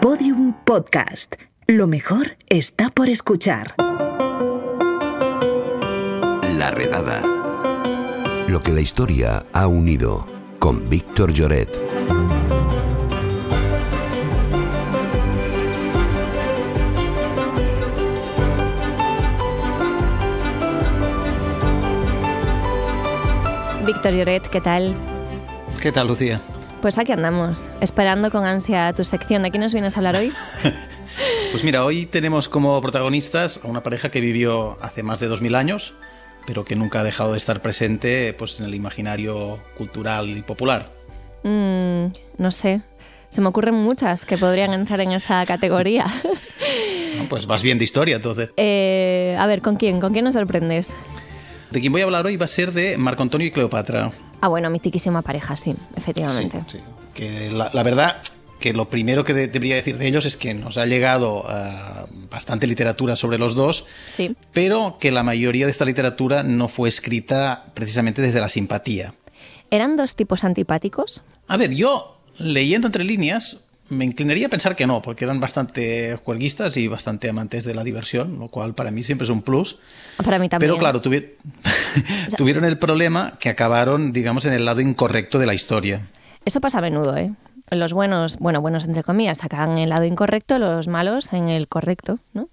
Podium Podcast. Lo mejor está por escuchar. La redada. Lo que la historia ha unido con Víctor Lloret. Víctor Lloret, ¿qué tal? ¿Qué tal, Lucía? Pues aquí andamos, esperando con ansia tu sección. ¿De qué nos vienes a hablar hoy? pues mira, hoy tenemos como protagonistas a una pareja que vivió hace más de 2000 años, pero que nunca ha dejado de estar presente pues, en el imaginario cultural y popular. Mm, no sé, se me ocurren muchas que podrían entrar en esa categoría. pues vas bien de historia, entonces. Eh, a ver, ¿con quién? ¿Con quién nos sorprendes? De quien voy a hablar hoy va a ser de Marco Antonio y Cleopatra. Ah, bueno, mitiquísima pareja, sí, efectivamente. Sí, sí. Que la, verdad que lo primero que debería decir de ellos es que nos ha llegado uh, bastante literatura sobre los dos, sí. pero que la mayoría de esta literatura no fue escrita precisamente desde la simpatía. ¿Eran dos tipos antipáticos? A ver, yo leyendo entre líneas me inclinaría a pensar que no, porque eran bastante juerguistas y bastante amantes de la diversión, lo cual para mí siempre es un plus. Para mí también. Pero claro, tuvieron el problema que acabaron, digamos, en el lado incorrecto de la historia. Eso pasa a menudo, ¿eh? Los buenos, bueno, buenos entre comillas, sacan el lado incorrecto, los malos en el correcto, ¿no?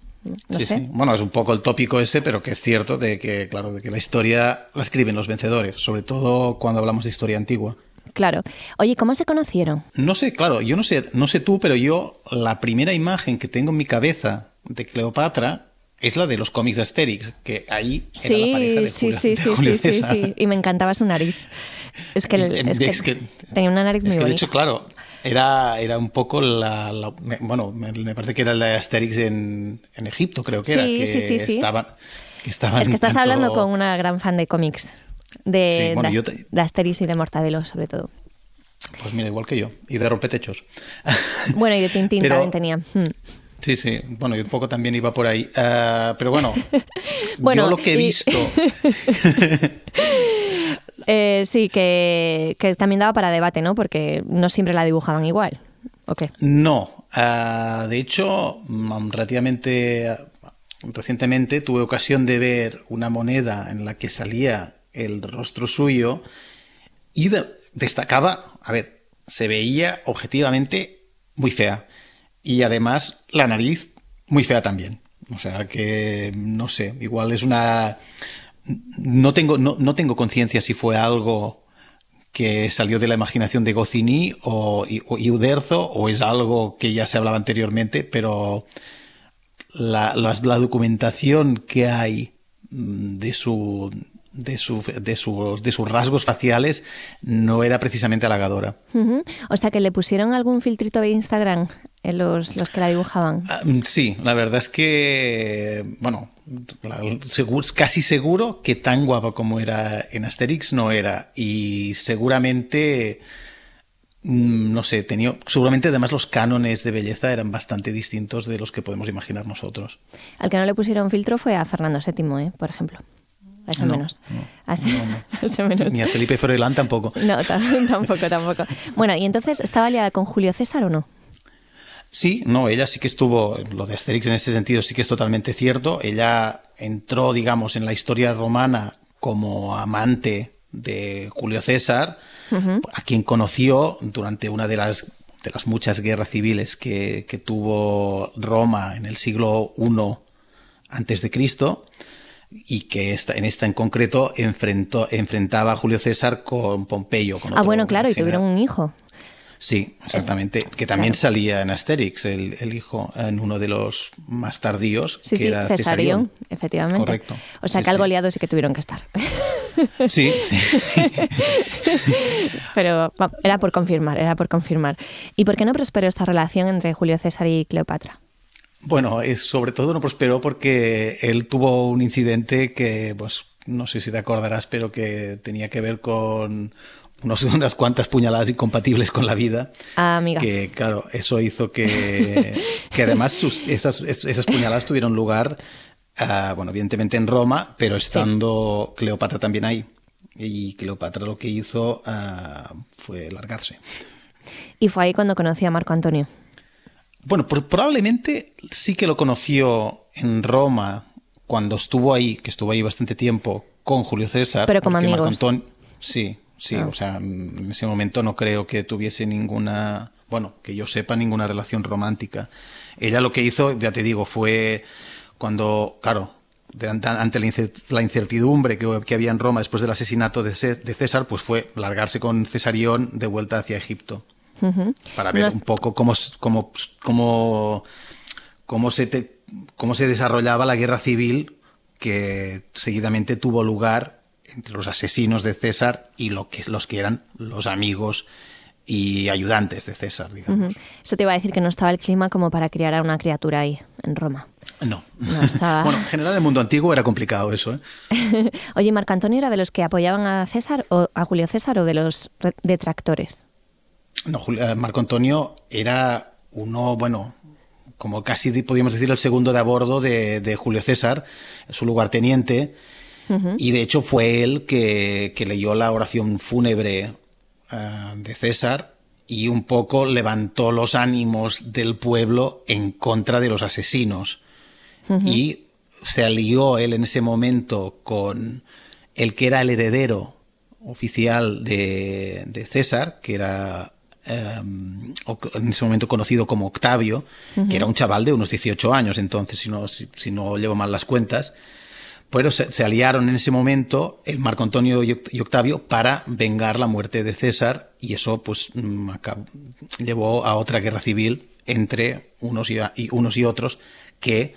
sí, sí. Bueno, es un poco el tópico ese, pero que es cierto de que, claro, de que la historia la escriben los vencedores, sobre todo cuando hablamos de historia antigua. Claro. Oye, ¿cómo se conocieron? No sé, claro, yo no sé, no sé tú, pero yo la primera imagen que tengo en mi cabeza de Cleopatra es la de los cómics de Asterix, que ahí sí, era la pareja de, sí, sí, sí, sí, sí, y me encantaba su nariz. Es que, es que, tenía una nariz muy es que, De hecho, claro, era, era un poco la, bueno, me, parece que era la de Asterix en, en Egipto, creo que era, que sí, sí, sí. estaban, que estaban Es que estás tanto... hablando con una gran fan de cómics de, bueno, de, te... de, Asterix y de Mortadelo, sobre todo. Pues mira, igual que yo. Y de rompetechos. Bueno, y de Tintín pero, también tenía. Hmm. Sí, sí. Bueno, yo un poco también iba por ahí. Uh, pero bueno, bueno, yo lo que he y... visto... eh, sí, que, que, también daba para debate, ¿no? Porque no siempre la dibujaban igual. ¿O qué? No. Uh, de hecho, relativamente recientemente tuve ocasión de ver una moneda en la que salía el rostro suyo y de, destacaba, a ver, se veía objetivamente muy fea y además la nariz muy fea también. O sea que, no sé, igual es una... No tengo, no, no tengo conciencia si fue algo que salió de la imaginación de Goscinny o, o, Uderzo o es algo que ya se hablaba anteriormente, pero la, la, la documentación que hay de su, de, su, de, sus, de sus rasgos faciales no era precisamente halagadora. Uh -huh. O sea que le pusieron algún filtrito de Instagram en los, los que la dibujaban. Uh, sí, la verdad es que, bueno, seguro, casi seguro que tan guapa como era en Asterix no era. Y seguramente no sé, tenía, seguramente además los cánones de belleza eran bastante distintos de los que podemos imaginar nosotros. Al que no le pusieron filtro fue a Fernando VII, ¿eh? por ejemplo. A ese no, menos. No, a ese, no, no. a ese menos. Ni a Felipe Froilán tampoco. No, tampoco, tampoco. Bueno, ¿y entonces estaba liada con Julio César o no? Sí, no, ella sí que estuvo, lo de Asterix en ese sentido sí que es totalmente cierto. Ella entró, digamos, en la historia romana como amante de Julio César, uh -huh. a quien conoció durante una de las, de las muchas guerras civiles que, que tuvo Roma en el siglo I antes de Cristo y que esta, en esta en concreto enfrentó, enfrentaba a Julio César con Pompeyo. Con ah, bueno, claro, general. y tuvieron un hijo. Sí, exactamente. Es, que también claro. salía en Asterix, el, el, hijo, en uno de los más tardíos. Sí, que sí, era Cesarión, efectivamente. Correcto. O sea, sí, que algo liado sí que tuvieron que estar. Sí, sí, sí. Pero era por confirmar, era por confirmar. ¿Y por qué no prosperó esta relación entre Julio César y Cleopatra? Bueno, es, sobre todo no prosperó porque él tuvo un incidente que, pues, no sé si te acordarás, pero que tenía que ver con unos, unas cuantas puñaladas incompatibles con la vida. Ah, amiga. Que, claro, eso hizo que, que además sus, esas, esas puñaladas tuvieron lugar, uh, bueno, evidentemente en Roma, pero estando sí. Cleopatra también ahí. Y Cleopatra lo que hizo uh, fue largarse. Y fue ahí cuando conocí a Marco Antonio. Bueno, probablemente sí que lo conoció en Roma cuando estuvo ahí, que estuvo ahí bastante tiempo con Julio César. Pero como amigos. sí, sí, ah. o sea, en ese momento no creo que tuviese ninguna, bueno, que yo sepa, ninguna relación romántica. Ella lo que hizo, ya te digo, fue cuando, claro, ante la incertidumbre que, había en Roma después del asesinato de César, pues fue largarse con Cesarión de vuelta hacia Egipto. Para ver un poco cómo, cómo, cómo, cómo, se cómo se desarrollaba la guerra civil que seguidamente tuvo lugar entre los asesinos de César y lo que, los que eran los amigos y ayudantes de César, digamos. Eso te iba a decir que no estaba el clima como para criar a una criatura ahí, en Roma. No. bueno, en general en el mundo antiguo era complicado eso. ¿eh? Oye, ¿Marco Antonio era de los que apoyaban a César o a Julio César o de los detractores? No, eh, Marco Antonio era uno, bueno, como casi podríamos decir el segundo de a bordo de, Julio César, su lugarteniente, y de hecho fue él que, leyó la oración fúnebre eh, de César y un poco levantó los ánimos del pueblo en contra de los asesinos. Y se alió él en ese momento con el que era el heredero oficial de, de César, que era em, en ese momento conocido como Octavio, que era un chaval de unos 18 años entonces, si no, llevo mal las cuentas. Pero se, aliaron en ese momento el Marco Antonio y Octavio para vengar la muerte de César y eso pues mm, llevó a otra guerra civil entre unos y, unos y otros que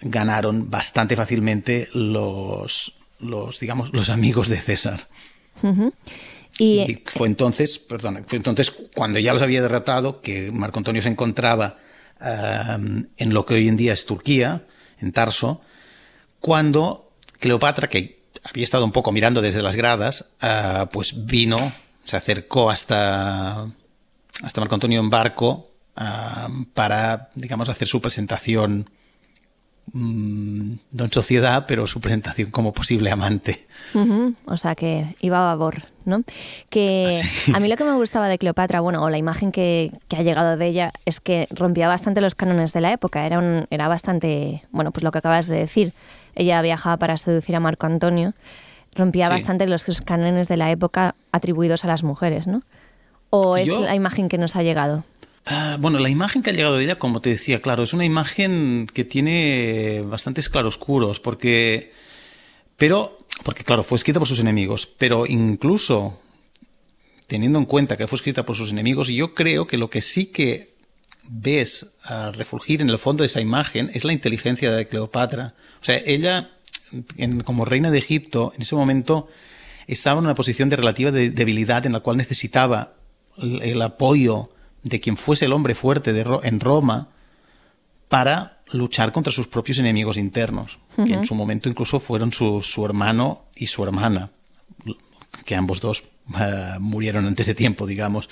ganaron bastante fácilmente los, los digamos, los amigos de César. Y, fue entonces, perdón, fue entonces cuando ya los había derrotado que Marco Antonio se encontraba en lo que hoy en día es Turquía, en Tarso, cuando Cleopatra, que había estado un poco mirando desde las gradas, uh, pues vino, se acercó hasta, hasta Marco Antonio en barco para, digamos, hacer su presentación Mm, no en sociedad, pero su presentación como posible amante. O sea que iba a babor, ¿no? Que a mí lo que me gustaba de Cleopatra, bueno, o la imagen que, ha llegado de ella, es que rompía bastante los cánones de la época. Era, un, era bastante, bueno, pues lo que acabas de decir. Ella viajaba para seducir a Marco Antonio. Rompía bastante los cánones de la época atribuidos a las mujeres, ¿no? ¿O es la imagen que nos ha llegado? Ah, bueno, la imagen que ha llegado de ella, como te decía, claro, es una imagen que tiene bastantes claroscuros, porque. Pero. Porque, claro, fue escrita por sus enemigos, pero incluso teniendo en cuenta que fue escrita por sus enemigos, yo creo que lo que sí que ves a refulgir en el fondo de esa imagen es la inteligencia de Cleopatra. O sea, ella, como reina de Egipto, en ese momento estaba en una posición de relativa debilidad en la cual necesitaba el apoyo de quien fuese el hombre fuerte de en Roma para luchar contra sus propios enemigos internos, que en su momento incluso fueron su, hermano y su hermana, que ambos dos eh, murieron antes de tiempo, digamos.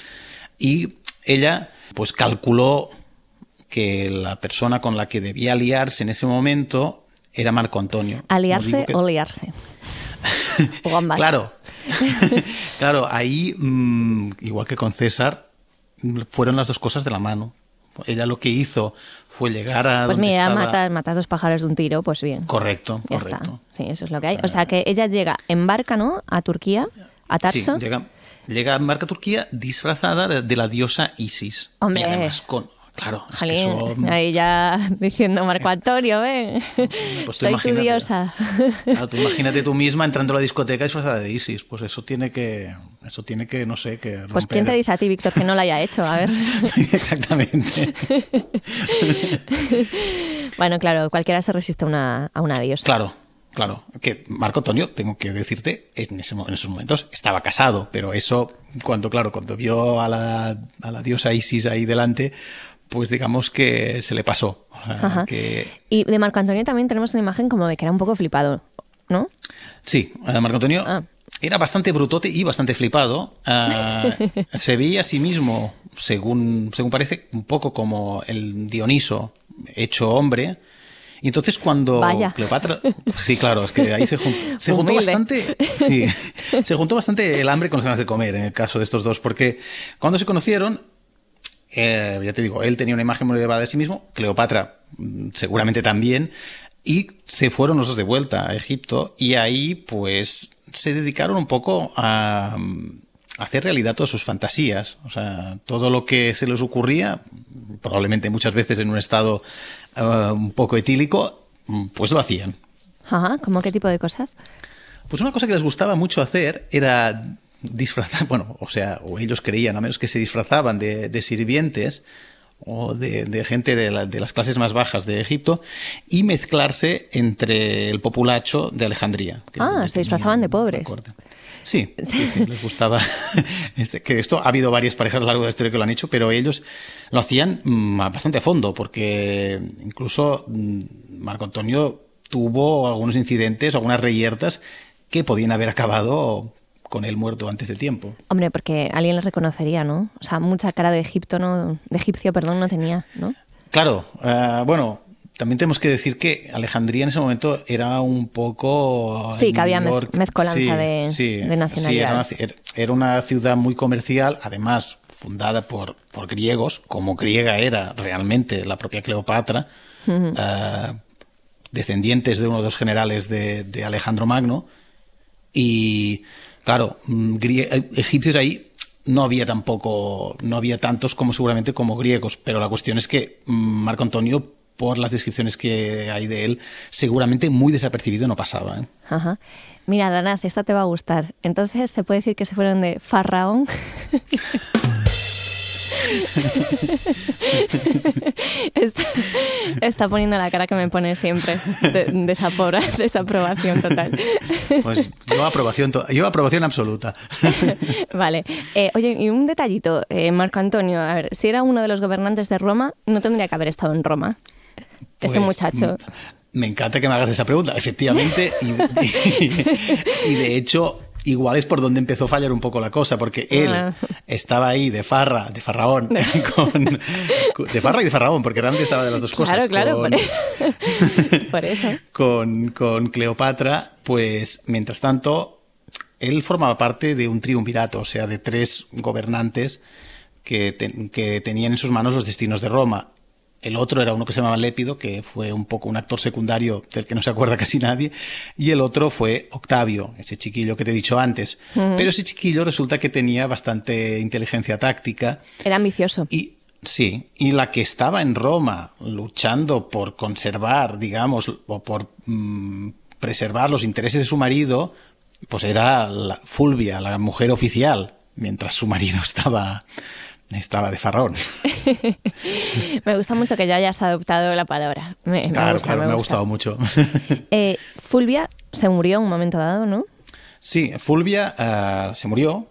Y ella pues calculó que la persona con la que debía aliarse en ese momento era Marco Antonio. ¿Aliarse o liarse? o ambas. Claro, claro, ahí, mm, igual que con César, fueron las dos cosas de la mano. Ella lo que hizo fue llegar a. Pues mira, matas, dos pájaros de un tiro, pues bien. Correcto, correcto. Sí, eso es lo que hay. O sea que ella llega en barca, ¿no? A Turquía, a Tarso. Sí, llega, llega en barca a Turquía disfrazada de, la diosa Isis. Hombre. Y además con, Claro, es ahí ya diciendo Marco Antonio, ven, pues soy tu diosa. tú imagínate tú misma entrando a la discoteca disfrazada de Isis, pues eso tiene que, eso tiene que, no sé, que Pues quién te dice a ti, Víctor, que no lo haya hecho, a ver. Exactamente. bueno, claro, cualquiera se resiste a una, a una diosa. Claro, Claro, que Marco Antonio, tengo que decirte, en, ese, en, esos momentos estaba casado, pero eso, cuando, claro, cuando vio a la, a la diosa Isis ahí delante, pues digamos que se le pasó. Y de Marco Antonio también tenemos una imagen como de que era un poco flipado, ¿no? Sí, Marco Antonio ah. era bastante brutote y bastante flipado. Ah, se veía a sí mismo, según, según parece, un poco como el Dioniso hecho hombre. Y entonces cuando Cleopatra, sí, claro, es que ahí se juntó, se juntó bastante, sí, se juntó bastante el hambre con las ganas de comer en el caso de estos dos, porque cuando se conocieron eh, ya te digo, él tenía una imagen muy elevada de sí mismo, Cleopatra mm, seguramente también, y se fueron los dos de vuelta a Egipto y ahí pues se dedicaron un poco a, a hacer realidad todas sus fantasías, o sea, todo lo que se les ocurría, probablemente muchas veces en un estado eh, un poco etílico, pues lo hacían. Ajá, ¿cómo qué tipo de cosas? Pues una cosa que les gustaba mucho hacer era disfrazar, bueno, o sea, o ellos creían, a menos que se disfrazaban de, de sirvientes o de, de gente de, la- de las clases más bajas de Egipto y mezclarse entre el populacho de Alejandría. Ah, se disfrazaban de pobres. Sí, sí, sí, les gustaba. Este, que esto ha habido varias parejas a lo largo de la historia que lo han hecho, pero ellos lo hacían mm, bastante a fondo, porque incluso mm, Marco Antonio tuvo algunos incidentes, algunas reyertas que podían haber acabado con él muerto antes de tiempo. Hombre, porque alguien le reconocería, ¿no? O sea, mucha cara de Egipto, no, de egipcio, perdón, no tenía, ¿no? Claro, eh, bueno, también tenemos que decir que Alejandría en ese momento era un poco... Sí, que había mez- mezcolanza Sí, de- sí, de sí, nacionalidades. era, una, era una ciudad muy comercial, además fundada por, por griegos, como griega era realmente la propia Cleopatra, eh, descendientes de uno de los generales de, de Alejandro Magno. Y claro, mm, eh, egipcios ahí no había tampoco, no había tantos como seguramente como griegos, pero la cuestión es que mm, Marco Antonio, por las descripciones que hay de él, seguramente muy desapercibido no pasaba. ¿eh? Ajá. Mira, Danaz, esta te va a gustar. Entonces, ¿se puede decir que se fueron de Farraón? está, está poniendo la cara que me pone siempre. De, desapora- desaprobación total. Pues yo aprobación, yo aprobación absoluta. Vale. Eh, oye, y un detallito, eh, Marco Antonio. A ver, si era uno de los gobernantes de Roma, no tendría que haber estado en Roma. Este Pues, muchacho. mm, Me encanta que me hagas esa pregunta, efectivamente. Y, y- y de hecho, igual es por donde empezó a fallar un poco la cosa, porque él Ah. estaba ahí de farra, de farraón, con, de farra y de farraón, porque realmente estaba de las dos cosas. Claro, claro, por, por eso. con, con Cleopatra, pues mientras tanto, él formaba parte de un triunvirato, o sea, de tres gobernantes que, te- que tenían en sus manos los destinos de Roma. El otro era uno que se llamaba Lépido, que fue un poco un actor secundario del que no se acuerda casi nadie. Y el otro fue Octavio, ese chiquillo que te he dicho antes. Pero ese chiquillo resulta que tenía bastante inteligencia táctica. Era ambicioso. Y sí, y la que estaba en Roma luchando por conservar, digamos, o por mm, preservar los intereses de su marido, pues era la Fulvia, la mujer oficial, mientras su marido estaba, estaba de farrón. Me gusta mucho que ya hayas adoptado la palabra. Me, me Claro, gusta, claro, me, ha gusta. gustado mucho. Eh, Fulvia se murió en un momento dado, ¿no? Sí, Fulvia ah, se murió.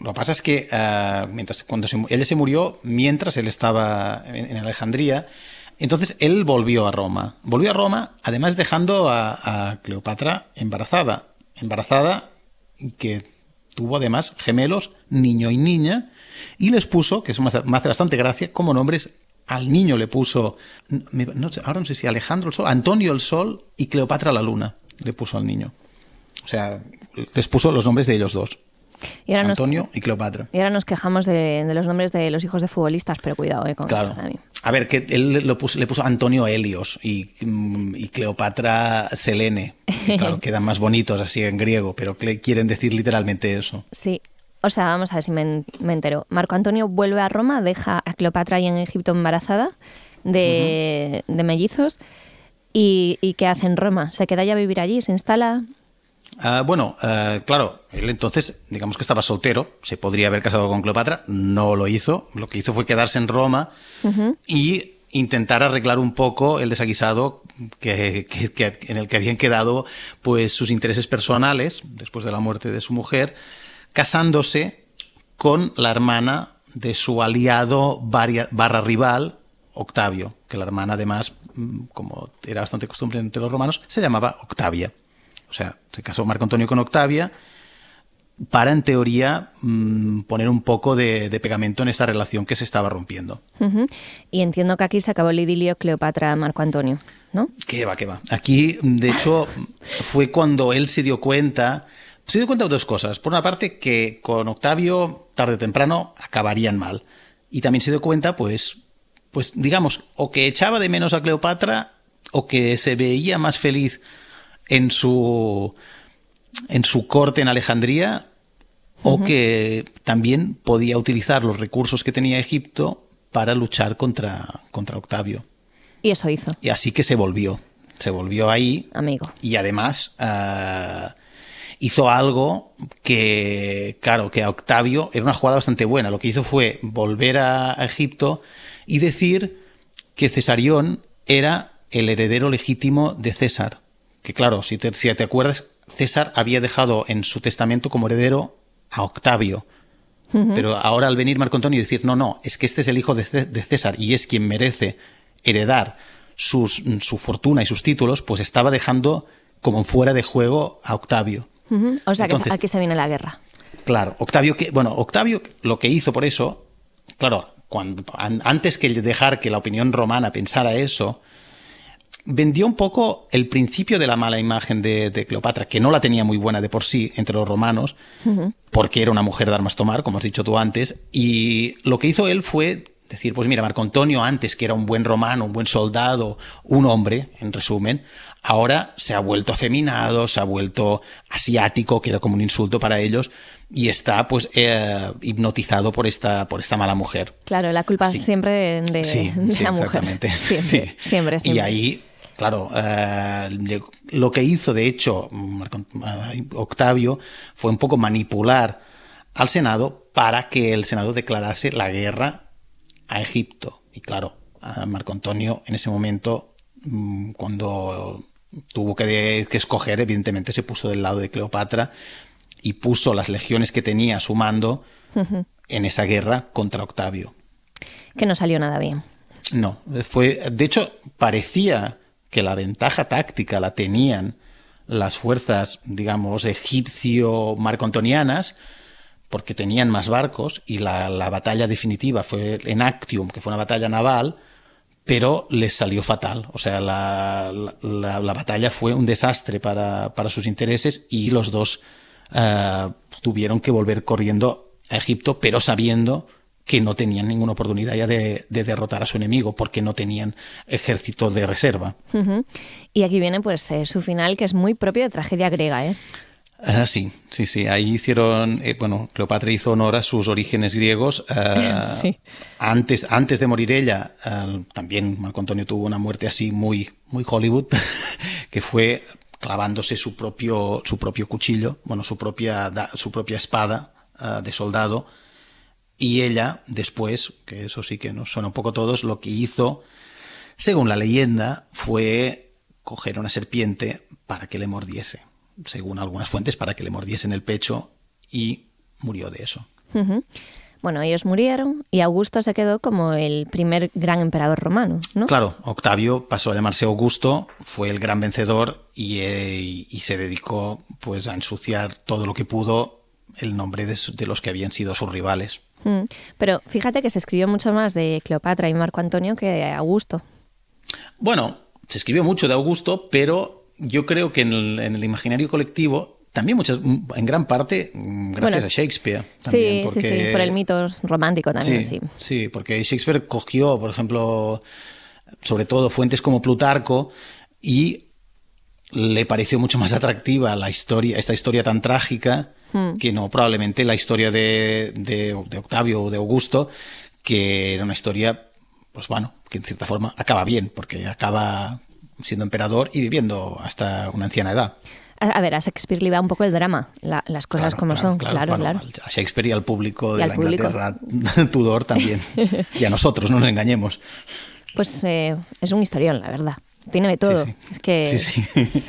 Lo que pasa es que ah, mientras, cuando se ella se murió mientras él estaba en, en Alejandría, entonces él volvió a Roma. Volvió a Roma, además dejando a, a Cleopatra embarazada. Embarazada y que tuvo además gemelos, niño y niña, y les puso, que eso me hace, bastante gracia, como nombres. Al niño le puso, no sé, ahora no sé si Alejandro el Sol, Antonio el Sol y Cleopatra la Luna, le puso al niño. O sea, les puso los nombres de ellos dos. Y ahora, nos, Antonio y Cleopatra. y ahora nos quejamos de, de los nombres de los hijos de futbolistas, pero cuidado eh, con Claro. esto, Dani. A ver, que él lo puso- le puso Antonio Helios y, mm, y Cleopatra Selene. que, claro, quedan más bonitos así en griego, pero quieren decir literalmente eso. Sí. O sea, vamos a ver si me, en- me entero. Marco Antonio vuelve a Roma, deja a Cleopatra ahí en Egipto embarazada de, de mellizos. ¿Y, ¿Y qué hace en Roma? ¿Se queda ya a vivir allí? ¿Se instala? Ah, bueno, ah, claro, él entonces, digamos que estaba soltero, se podría haber casado con Cleopatra, no lo hizo, lo que hizo fue quedarse en Roma y intentar arreglar un poco el desaguisado que, que- que- en el que habían quedado pues sus intereses personales después de la muerte de su mujer, casándose con la hermana de su aliado barra rival, Octavio, que la hermana además, mm, como era bastante costumbre entre los romanos, se llamaba Octavia. O sea, se casó Marco Antonio con Octavia para, en teoría, mm, poner un poco de, de pegamento en esa relación que se estaba rompiendo. Y entiendo que aquí se acabó el idilio Cleopatra-Marco Antonio, ¿no? ¿Qué va, qué va? Aquí, de hecho, fue cuando él se dio cuenta. Se dio cuenta de dos cosas. Por una parte, que con Octavio, tarde o temprano, acabarían mal. y también se dio cuenta, pues, pues digamos, o que echaba de menos a Cleopatra o que se veía más feliz en su en su corte en Alejandría o que también podía utilizar los recursos que tenía Egipto para luchar contra, contra Octavio. Y eso hizo. Y así que se volvió. Se volvió ahí. Amigo. Y además ah, hizo algo que, claro, que a Octavio era una jugada bastante buena. Lo que hizo fue volver a, Egipto y decir que Cesarión era el heredero legítimo de César. Que claro, si te, si te acuerdas, César había dejado en su testamento como heredero a Octavio. Pero ahora al venir Marco Antonio y decir, no, no, es que este es el hijo de, Cé- de César y es quien merece heredar sus, su fortuna y sus títulos, pues estaba dejando como fuera de juego a Octavio. O sea, Entonces- que aquí se viene la guerra. Claro, Octavio, que, bueno, Octavio lo que hizo por eso, claro, cuando, an- antes que dejar que la opinión romana pensara eso, vendió un poco el principio de la mala imagen de, de Cleopatra, que no la tenía muy buena de por sí entre los romanos, porque era una mujer de armas tomar, como has dicho tú antes, y lo que hizo él fue decir, pues mira, Marco Antonio antes, que era un buen romano, un buen soldado, un hombre, en resumen, ahora se ha vuelto afeminado, se ha vuelto asiático, que era como un insulto para ellos, y está pues eh, hipnotizado por esta, por esta mala mujer. Claro, la culpa Sí. siempre de, de Sí, la sí, mujer. exactamente. Siempre, Sí. siempre, siempre. Y ahí, claro, eh, lo que hizo, de hecho, eh, Octavio fue un poco manipular al Senado para que el Senado declarase la guerra a Egipto. Y claro, a Marco Antonio en ese momento, cuando tuvo que, escoger, evidentemente se puso del lado de Cleopatra y puso las legiones que tenía a su mando en esa guerra contra Octavio. Que no salió nada bien. No, fue, de hecho, parecía que la ventaja táctica la tenían las fuerzas, digamos, egipcio-marcoantonianas, porque tenían más barcos y la, la batalla definitiva fue en Actium, que fue una batalla naval, pero les salió fatal. O sea, la, la- la batalla fue un desastre para, para sus intereses y los dos eh, tuvieron que volver corriendo a Egipto, pero sabiendo que no tenían ninguna oportunidad ya de, de derrotar a su enemigo, porque no tenían ejército de reserva. Y aquí viene pues eh, su final, que es muy propio de tragedia griega, ¿eh? Ah, sí, sí, sí. Ahí hicieron, eh, bueno, Cleopatra hizo honor a sus orígenes griegos. ah, Sí. antes, antes de morir ella, también Marco Antonio tuvo una muerte así muy, muy Hollywood, que fue clavándose su propio, su propio cuchillo, bueno, su propia, su propia espada ah, de soldado. Y ella, después, que eso sí que nos suena un poco a todos, lo que hizo, según la leyenda, fue coger una serpiente para que le mordiese. Según algunas fuentes, para que le mordiese en el pecho y murió de eso. Bueno, ellos murieron y Augusto se quedó como el primer gran emperador romano, ¿no? Claro, Octavio pasó a llamarse Augusto, fue el gran vencedor y, eh, y se dedicó pues a ensuciar todo lo que pudo el nombre de, de los que habían sido sus rivales. Mm. Pero fíjate que se escribió mucho más de Cleopatra y Marco Antonio que de Augusto. Bueno, se escribió mucho de Augusto, pero yo creo que en el, en el imaginario colectivo, también muchas, en gran parte, mm, gracias Bueno, a Shakespeare. también, sí, sí, sí, por el mito romántico también, sí. sí, sí, porque Shakespeare cogió, por ejemplo, sobre todo fuentes como Plutarco y le pareció mucho más atractiva la historia, esta historia tan trágica Hmm. que no probablemente la historia de, de, de Octavio o de Augusto, que era una historia, pues bueno, que en cierta forma acaba bien, porque acaba siendo emperador y viviendo hasta una anciana edad. A, ver, a Shakespeare le da un poco el drama, la- las cosas Claro, como claro, son, claro, claro. A Shakespeare y al público de al la público. Inglaterra Tudor también. y a nosotros, no nos engañemos. Pues eh, es un historión, la verdad. Tiene de todo. sí. Es que Sí,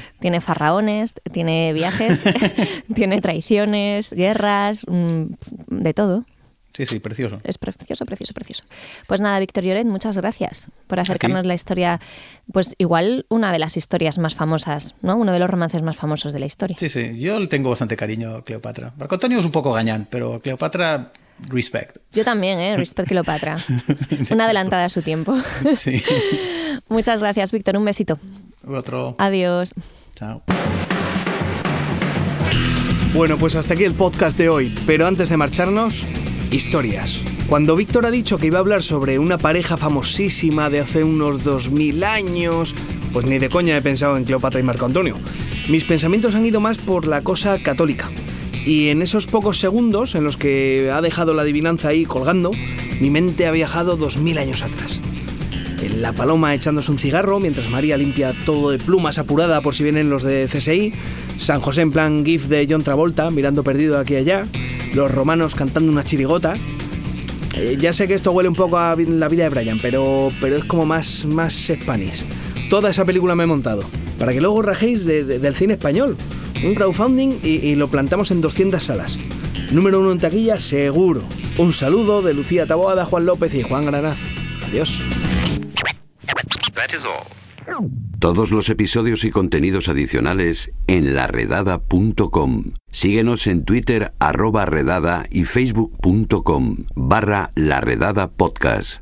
tiene farraones, tiene viajes, tiene traiciones, guerras, mm, de todo. Sí, sí, precioso. Es precioso, precioso, precioso. Pues nada, Víctor Lloret, muchas gracias por acercarnos la historia, pues igual una de las historias más famosas, ¿no? Uno de los romances más famosos de la historia. Sí, sí, yo le tengo bastante cariño a Cleopatra. Marco Antonio es un poco gañán, pero Cleopatra, respect. Yo también, ¿eh? Respect Cleopatra. Una adelantada a su tiempo. Sí. Muchas gracias, Víctor. Un besito. Otro. Adiós. Chao. Bueno, pues hasta aquí el podcast de hoy, pero antes de marcharnos, historias. Cuando Víctor ha dicho que iba a hablar sobre una pareja famosísima de hace unos 2000 años, pues ni de coña he pensado en Cleopatra y Marco Antonio. Mis pensamientos han ido más por la cosa católica. Y en esos pocos segundos en los que ha dejado la adivinanza ahí colgando, mi mente ha viajado 2000 años atrás. La paloma echándose un cigarro mientras María limpia todo de plumas apurada por si vienen los de CSI, San José en plan GIF de John Travolta mirando perdido aquí y allá, los romanos cantando una chirigota, eh, ya sé que esto huele un poco a la vida de Brian, pero, pero es como más, más Spanish. Toda esa película me he montado, para que luego rajéis del cine español. Un crowdfunding y, y, lo plantamos en 200 salas. Número uno en taquilla, seguro. Un saludo de Lucía Taboada, Juan López y Juan Granaz. Adiós. Todos los episodios y contenidos adicionales en laredada.com. Síguenos en Twitter arroba redada y facebook.com barra laredada podcast.